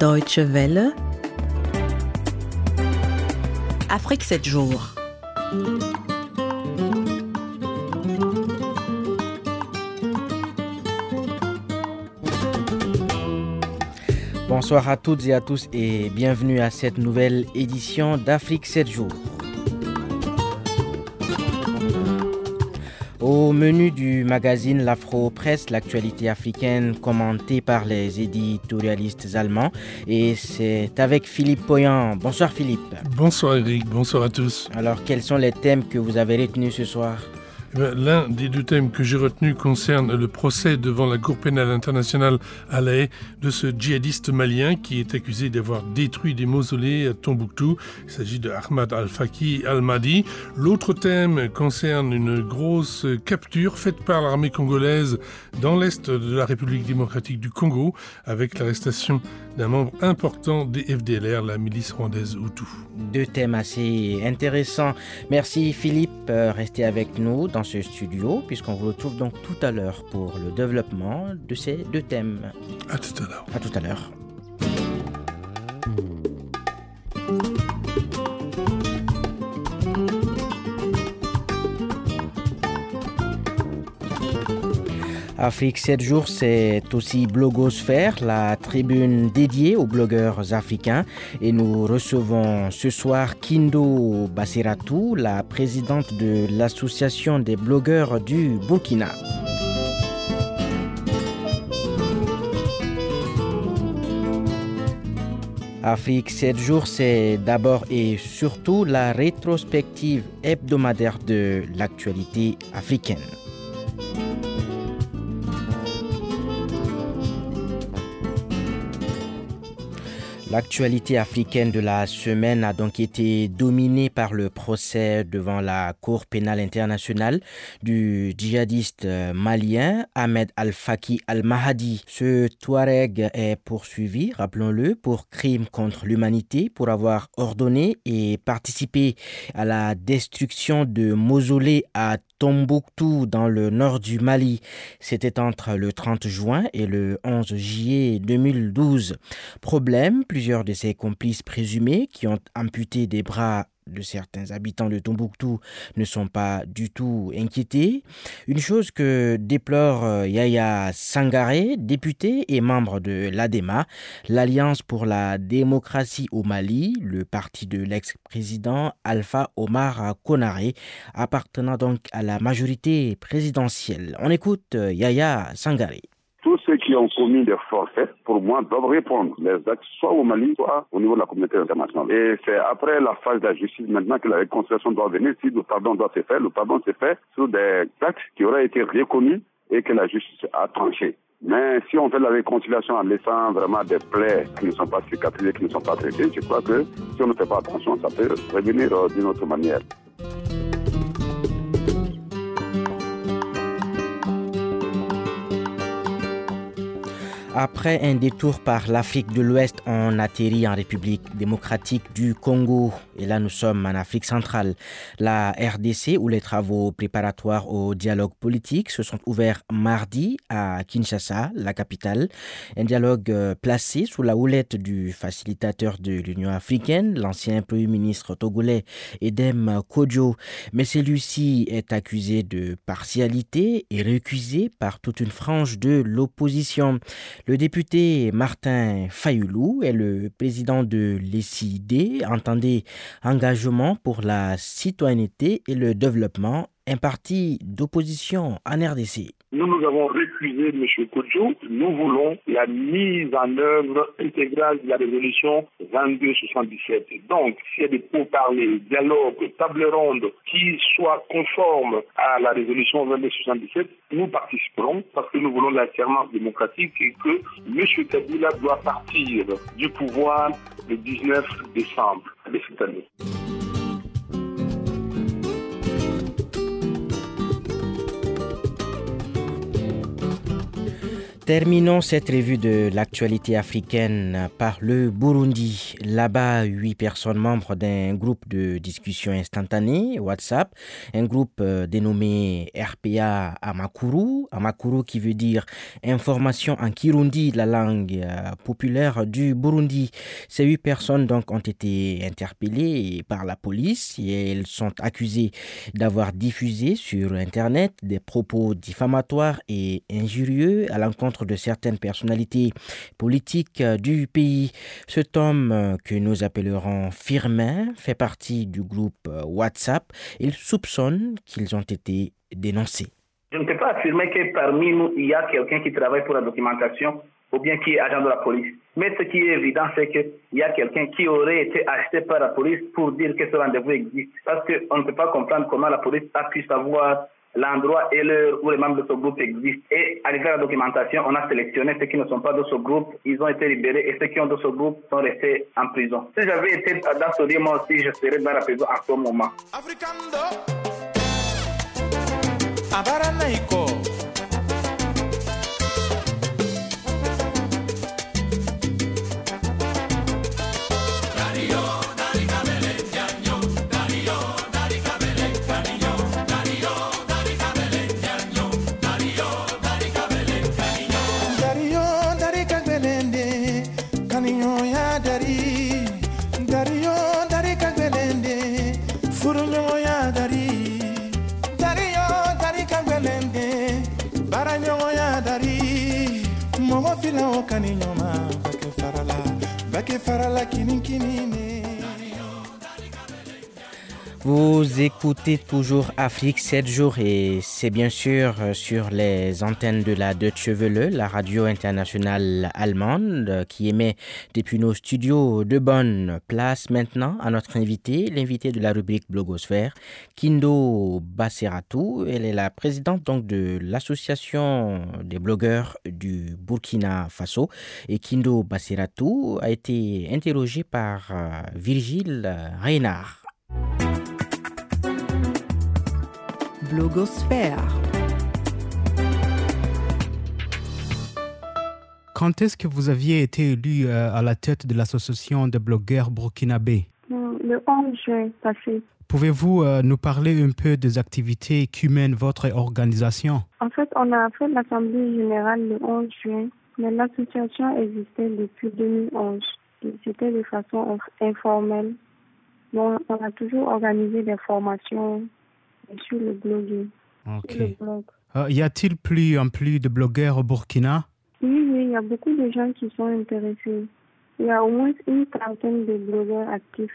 Deutsche Welle. Afrique 7 jours. Bonsoir à toutes et à tous et bienvenue à cette nouvelle édition d'Afrique 7 jours. Au menu du magazine L'Afro Presse, l'actualité africaine commentée par les éditorialistes allemands. Et c'est avec Philippe Poyan. Bonsoir Philippe. Bonsoir Eric, bonsoir à tous. Alors quels sont les thèmes que vous avez retenus ce soir? L'un des deux thèmes que j'ai retenu concerne le procès devant la Cour pénale internationale à La Haye de ce djihadiste malien qui est accusé d'avoir détruit des mausolées à Tombouctou. Il s'agit de Ahmad Al-Faki Al-Mahdi. L'autre thème concerne une grosse capture faite par l'armée congolaise dans l'est de la République démocratique du Congo avec l'arrestation d'un membre important des FDLR, la milice rwandaise Hutu. Deux thèmes assez intéressants. Merci Philippe. Euh, restez avec nous ce studio puisqu'on vous retrouve donc tout à l'heure pour le développement de ces deux thèmes. À tout à l'heure. À tout à l'heure. Afrique 7 jours, c'est aussi Blogosphère, la tribune dédiée aux blogueurs africains. Et nous recevons ce soir Kindo Basiratou, la présidente de l'association des blogueurs du Burkina. Afrique 7 jours, c'est d'abord et surtout la rétrospective hebdomadaire de l'actualité africaine. L'actualité africaine de la semaine a donc été dominée par le procès devant la Cour pénale internationale du djihadiste malien Ahmed Al-Faki Al-Mahadi. Ce Touareg est poursuivi, rappelons-le, pour crime contre l'humanité, pour avoir ordonné et participé à la destruction de mausolées à Tombouctou dans le nord du Mali. C'était entre le 30 juin et le 11 juillet 2012. Problème, plusieurs de ses complices présumés qui ont amputé des bras de certains habitants de Tombouctou ne sont pas du tout inquiétés. Une chose que déplore Yaya Sangaré, député et membre de l'ADEMA, l'Alliance pour la démocratie au Mali, le parti de l'ex-président Alpha Omar Konaré, appartenant donc à la majorité présidentielle. On écoute Yaya Sangaré qui ont commis des forfaits, pour moi, doivent répondre les actes soit au Mali, soit au niveau de la communauté internationale. Et c'est après la phase de la justice maintenant que la réconciliation doit venir. Si le pardon doit se faire, le pardon se fait sur des actes qui auraient été reconnus et que la justice a tranché. Mais si on fait la réconciliation en laissant vraiment des plaies qui ne sont pas cicatrisées, qui ne sont pas traitées, je crois que si on ne fait pas attention, ça peut revenir d'une autre manière. Après un détour par l'Afrique de l'Ouest, on atterrit en République démocratique du Congo. Et là, nous sommes en Afrique centrale. La RDC, où les travaux préparatoires au dialogue politique se sont ouverts mardi à Kinshasa, la capitale. Un dialogue placé sous la houlette du facilitateur de l'Union africaine, l'ancien Premier ministre togolais Edem Kodjo. Mais celui-ci est accusé de partialité et récusé par toute une frange de l'opposition. Le député Martin Fayoulou est le président de l'ECID, entendez engagement pour la citoyenneté et le développement, un parti d'opposition en RDC. Nous, nous avons récusé M. Kodjo. Nous voulons la mise en œuvre intégrale de la résolution 2277. Donc, s'il y a des pourparlers, dialogues, table ronde qui soient conformes à la résolution 2277, nous participerons parce que nous voulons l'alternance démocratique et que M. Kabila doit partir du pouvoir le 19 décembre de cette année. Terminons cette revue de l'actualité africaine par le Burundi. Là-bas, huit personnes membres d'un groupe de discussion instantanée WhatsApp, un groupe euh, dénommé RPA Amakuru, Amakuru qui veut dire information en Kirundi, la langue euh, populaire du Burundi. Ces huit personnes donc ont été interpellées par la police et elles sont accusées d'avoir diffusé sur Internet des propos diffamatoires et injurieux à l'encontre de certaines personnalités politiques euh, du pays. Cet homme euh, que nous appellerons Firmin fait partie du groupe euh, WhatsApp. Il soupçonne qu'ils ont été dénoncés. Je ne peux pas affirmer que parmi nous, il y a quelqu'un qui travaille pour la documentation ou bien qui est agent de la police. Mais ce qui est évident, c'est qu'il y a quelqu'un qui aurait été acheté par la police pour dire que ce rendez-vous existe. Parce qu'on ne peut pas comprendre comment la police a pu savoir l'endroit et l'heure où les membres de ce groupe existent. Et à à la documentation, on a sélectionné ceux qui ne sont pas de ce groupe, ils ont été libérés et ceux qui ont de ce groupe sont restés en prison. Si j'avais été dans ce lieu, moi aussi, je serais dans la prison à ce moment. mɔgɔ bila o kani ɲɔgɔn ma. Bake farala bake farala kini kini Vous écoutez toujours Afrique 7 jours et c'est bien sûr sur les antennes de la Deutsche Welle, la radio internationale allemande qui émet depuis nos studios de Bonn. Place maintenant à notre invité, l'invité de la rubrique Blogosphère, Kindo Basseratou. Elle est la présidente donc de l'association des blogueurs du Burkina Faso et Kindo Basseratou a été interrogée par euh, Virgile Reynard. Blogosphère. Quand est-ce que vous aviez été élu euh, à la tête de l'association de blogueurs burkinabés? Le 11 juin passé. Pouvez-vous euh, nous parler un peu des activités qu'humène votre organisation? En fait, on a fait l'Assemblée générale le 11 juin, mais l'association existait depuis 2011. C'était de façon informelle. on a toujours organisé des formations sur le blogging. Euh, y a-t-il plus en plus de blogueurs au Burkina? Oui, oui, il y a beaucoup de gens qui sont intéressés. Il y a au moins une trentaine de blogueurs actifs.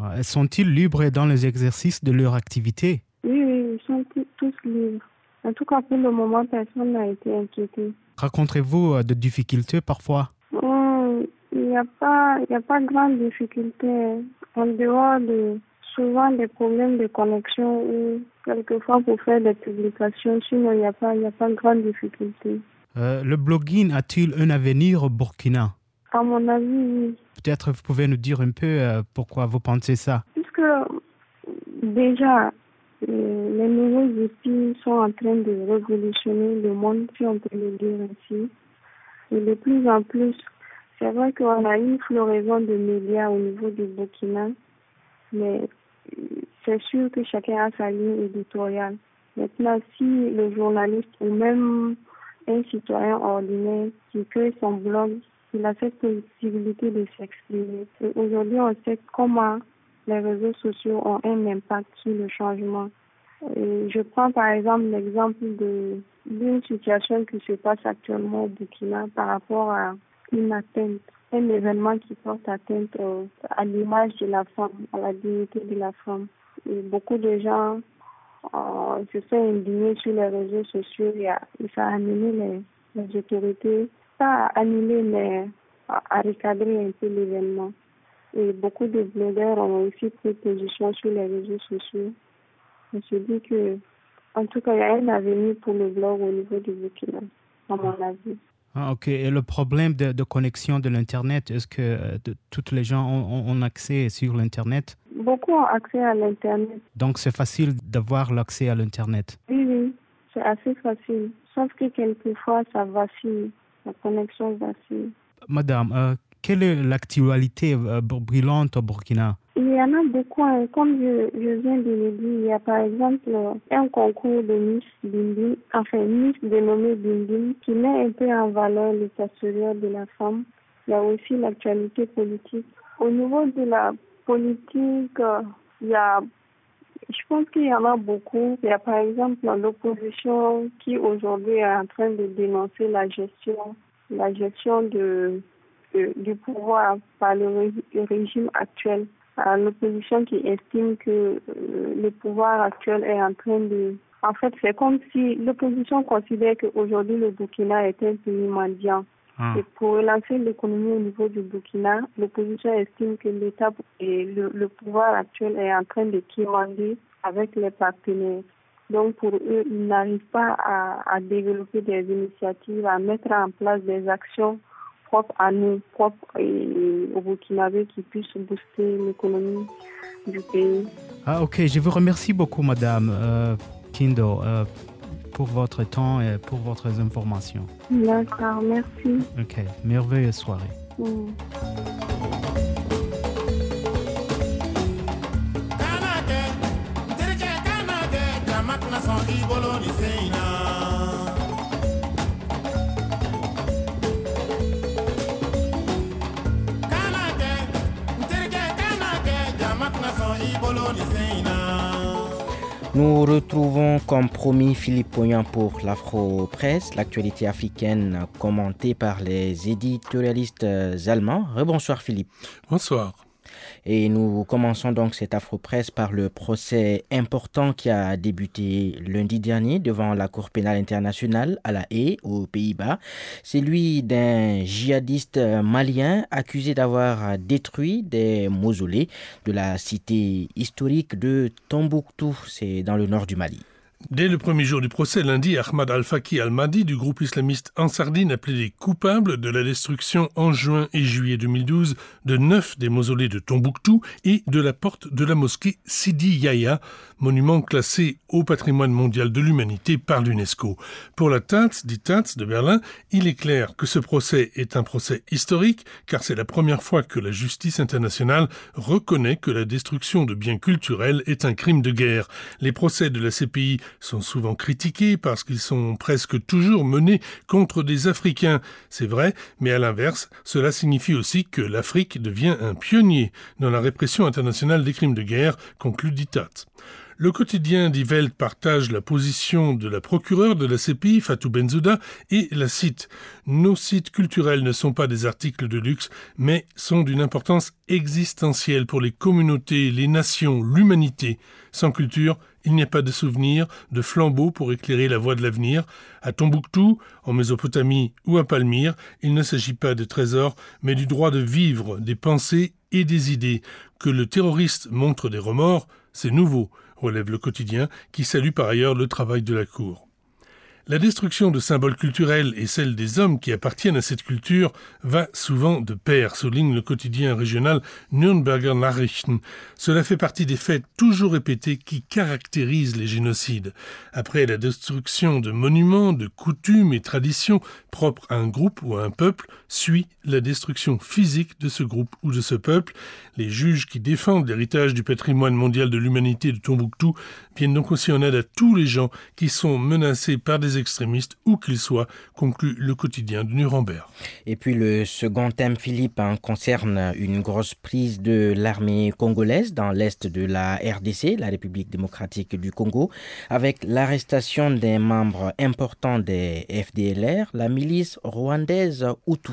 Euh, sont-ils libres dans les exercices de leur activité? Oui, oui, ils sont tous libres. En tout cas, pour le moment, personne n'a été inquiété. Rencontrez-vous euh, de difficultés parfois? Oh, Il n'y a pas, a pas grande difficulté en dehors de souvent des problèmes de connexion ou quelquefois pour faire des publications. Sinon, il n'y a pas, il a pas de grande difficulté. Euh, le blogging a-t-il un avenir au Burkina? À mon avis, oui. Peut-être vous pouvez nous dire un peu euh, pourquoi vous pensez ça. Puisque déjà, euh, les nouveaux outils sont en train de révolutionner le monde, si on peut le dire ainsi. Et de plus en plus, c'est vrai qu'on a une floraison de médias au niveau du Burkina, mais c'est sûr que chacun a sa ligne éditoriale. Maintenant, si le journaliste ou même un citoyen ordinaire qui crée son blog, il a cette possibilité de s'exprimer. Aujourd'hui, on sait comment les réseaux sociaux ont un impact sur le changement. je prends par exemple l'exemple d'une situation qui se passe actuellement au Burkina par rapport à une atteinte un événement qui porte atteinte à l'image de la femme, à la dignité de la femme. Et beaucoup de gens euh, se sont indignés sur les réseaux sociaux et, ça a amené les, les, autorités, pas à annuler, mais à, recadrer un peu l'événement. Et beaucoup de blogueurs ont aussi pris position sur les réseaux sociaux. Je se dit que, en tout cas, il y a un avenir pour le blog au niveau du Burkina, à mon avis. Ah, ok. Et le problème de, connexion de l'Internet, est-ce que euh, toutes les gens ont, accès sur l'Internet? Beaucoup ont accès à l'Internet. Donc c'est facile d'avoir l'accès à l'Internet? Oui, oui, c'est assez facile. Sauf que quelquefois ça vacille. la connexion facile. Madame, euh, quelle est l'actualité euh, brûlante au Burkina? Il y en a beaucoup. Hein. Comme je, je, viens de le dire, il y a par exemple un concours de Miss Bimbim, enfin Miss dénommé Bimbim, qui met un peu en valeur l'état de la femme. Il y a aussi l'actualité politique. Au niveau de la politique, il y a je pense qu'il y en a beaucoup. Il y a par exemple l'opposition qui aujourd'hui est en train de dénoncer la gestion, la gestion de, du pouvoir par le, régime actuel. L'opposition qui estime que euh, le pouvoir actuel est en train de... En fait, c'est comme si l'opposition considère qu'aujourd'hui le Burkina est un pays mendiant. Ah. Et pour relancer l'économie au niveau du Burkina, l'opposition estime que l'État et le, pouvoir actuel est en train de quémander avec les partenaires. Donc pour eux, ils n'arrivent pas à, développer des initiatives, à mettre en place des actions propres à nous, propres au Burkinabé qui puissent booster l'économie du pays. Ah ok, je vous remercie beaucoup Madame euh, Kindo. Euh, pour votre temps et pour votre informations. D'accord, merci. Ok, merveilleuse soirée. Mm. Nous retrouvons comme promis Philippe Poignan pour l'Afro-Presse, l'actualité africaine commentée par les éditorialistes allemands. Rebonsoir Philippe. Bonsoir. Et nous commençons donc cette Afro-Presse par le procès important qui a débuté lundi dernier devant la Cour pénale internationale à La Haye, aux Pays-Bas. C'est lui d'un djihadiste malien accusé d'avoir détruit des mausolées de la cité historique de Tombouctou, c'est dans le nord du Mali. Dès le premier jour du procès, lundi, Ahmad Al-Faki Al-Mahdi du groupe islamiste Ansardine a plaidé coupable de la destruction en juin et juillet 2012 de neuf des mausolées de Tombouctou et de la porte de la mosquée Sidi Yahya, monument classé au patrimoine mondial de l'humanité par l'UNESCO. Pour la Taz, dit Taz de Berlin, il est clair que ce procès est un procès historique car c'est la première fois que la justice internationale reconnaît que la destruction de biens culturels est un crime de guerre. Les procès de la CPI sont souvent critiqués parce qu'ils sont presque toujours menés contre des Africains. C'est vrai, mais à l'inverse, cela signifie aussi que l'Afrique devient un pionnier dans la répression internationale des crimes de guerre, conclut Ditat. Le quotidien Die Welt partage la position de la procureure de la CPI, Fatou Benzouda, et la cite Nos sites culturels ne sont pas des articles de luxe, mais sont d'une importance existentielle pour les communautés, les nations, l'humanité. Sans culture, il n'y a pas de souvenirs, de flambeaux pour éclairer la voie de l'avenir. À Tombouctou, en Mésopotamie ou à Palmyre, il ne s'agit pas de trésors, mais du droit de vivre, des pensées et des idées. Que le terroriste montre des remords, c'est nouveau relève le quotidien, qui salue par ailleurs le travail de la Cour. La destruction de symboles culturels et celle des hommes qui appartiennent à cette culture va souvent de pair, souligne le quotidien régional Nürnberger Nachrichten. Cela fait partie des faits toujours répétés qui caractérisent les génocides. Après la destruction de monuments, de coutumes et traditions propres à un groupe ou à un peuple, suit la destruction physique de ce groupe ou de ce peuple. Les juges qui défendent l'héritage du patrimoine mondial de l'humanité de Tombouctou viennent donc aussi en aide à tous les gens qui sont menacés par des extrémistes, où qu'ils soient, conclut le quotidien de Nuremberg. Et puis le second thème, Philippe, hein, concerne une grosse prise de l'armée congolaise dans l'est de la RDC, la République démocratique du Congo, avec l'arrestation des membres importants des FDLR, la milice rwandaise Hutu.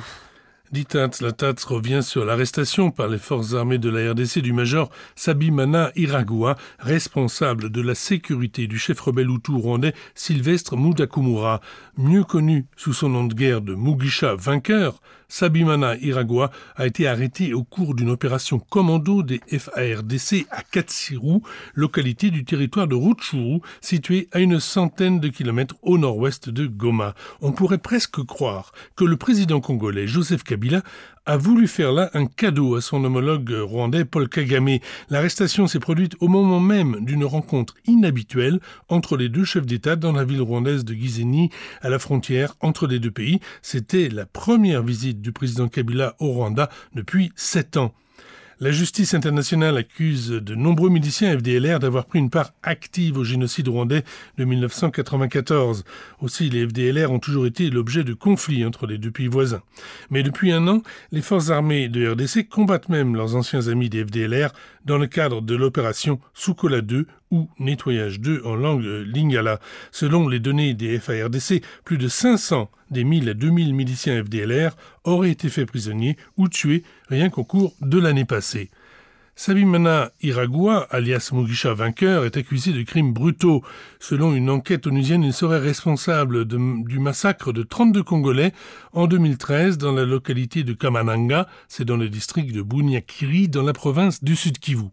Ditats, la TATS revient sur l'arrestation par les forces armées de la RDC du major Sabimana Iragua, responsable de la sécurité du chef rebelle Hutu rwandais Sylvestre Mudakumura, mieux connu sous son nom de guerre de Mugisha vainqueur. Sabimana Iragua a été arrêté au cours d'une opération commando des FARDC à Katsiru, localité du territoire de Rutshuru, située à une centaine de kilomètres au nord-ouest de Goma. On pourrait presque croire que le président congolais Joseph Kabila a voulu faire là un cadeau à son homologue rwandais Paul Kagame. L'arrestation s'est produite au moment même d'une rencontre inhabituelle entre les deux chefs d'État dans la ville rwandaise de Gizeni, à la frontière entre les deux pays. C'était la première visite du président Kabila au Rwanda depuis sept ans. La justice internationale accuse de nombreux miliciens FDLR d'avoir pris une part active au génocide rwandais de 1994. Aussi, les FDLR ont toujours été l'objet de conflits entre les deux pays voisins. Mais depuis un an, les forces armées de RDC combattent même leurs anciens amis des FDLR dans le cadre de l'opération Soukola 2 ou Nettoyage 2 en langue lingala. Selon les données des FARDC, plus de 500 des 1000 à 2000 miliciens FDLR auraient été faits prisonniers ou tués qu'au cours de l'année passée. Sabimana Iragua, alias Mugisha vainqueur, est accusé de crimes brutaux. Selon une enquête onusienne, il serait responsable du massacre de 32 Congolais en 2013 dans la localité de Kamananga, c'est dans le district de Bunyakiri, dans la province du Sud Kivu.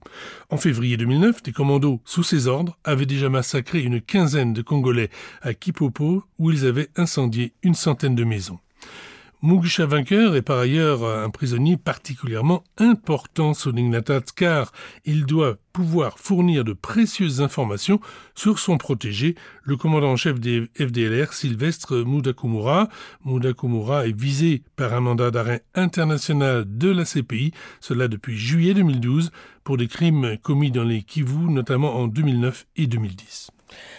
En février 2009, des commandos sous ses ordres avaient déjà massacré une quinzaine de Congolais à Kipopo, où ils avaient incendié une centaine de maisons. Mugisha vainqueur est par ailleurs un prisonnier particulièrement important, souligne la car il doit pouvoir fournir de précieuses informations sur son protégé, le commandant en chef des FDLR, Sylvestre Mudakumura. Mudakumura est visé par un mandat d'arrêt international de la CPI, cela depuis juillet 2012, pour des crimes commis dans les Kivu, notamment en 2009 et 2010.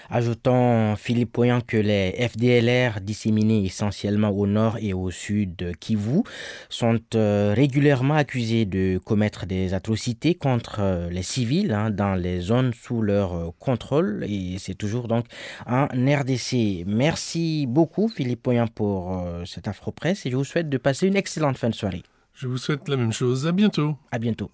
Ajoutons, Philippe Poyan, que les FDLR disséminés essentiellement au nord et au sud de Kivu sont euh, régulièrement accusés de commettre des atrocités contre euh, les civils hein, dans les zones sous leur euh, contrôle et c'est toujours donc en RDC. Merci beaucoup Philippe Poyan pour cette afro-presse et je vous souhaite de passer une excellente fin de soirée. Je vous souhaite la même chose. À bientôt. À bientôt.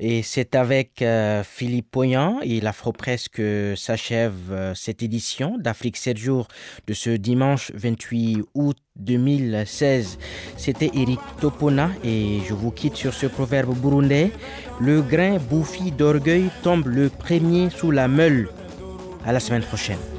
Et c'est avec euh, Philippe Poyan et l'Afro-Presse que s'achève euh, cette édition d'Afrique 7 jours de ce dimanche 28 août 2016. C'était Eric Topona et je vous quitte sur ce proverbe burundais. Le grain bouffi d'orgueil tombe le premier sous la meule. À la semaine prochaine.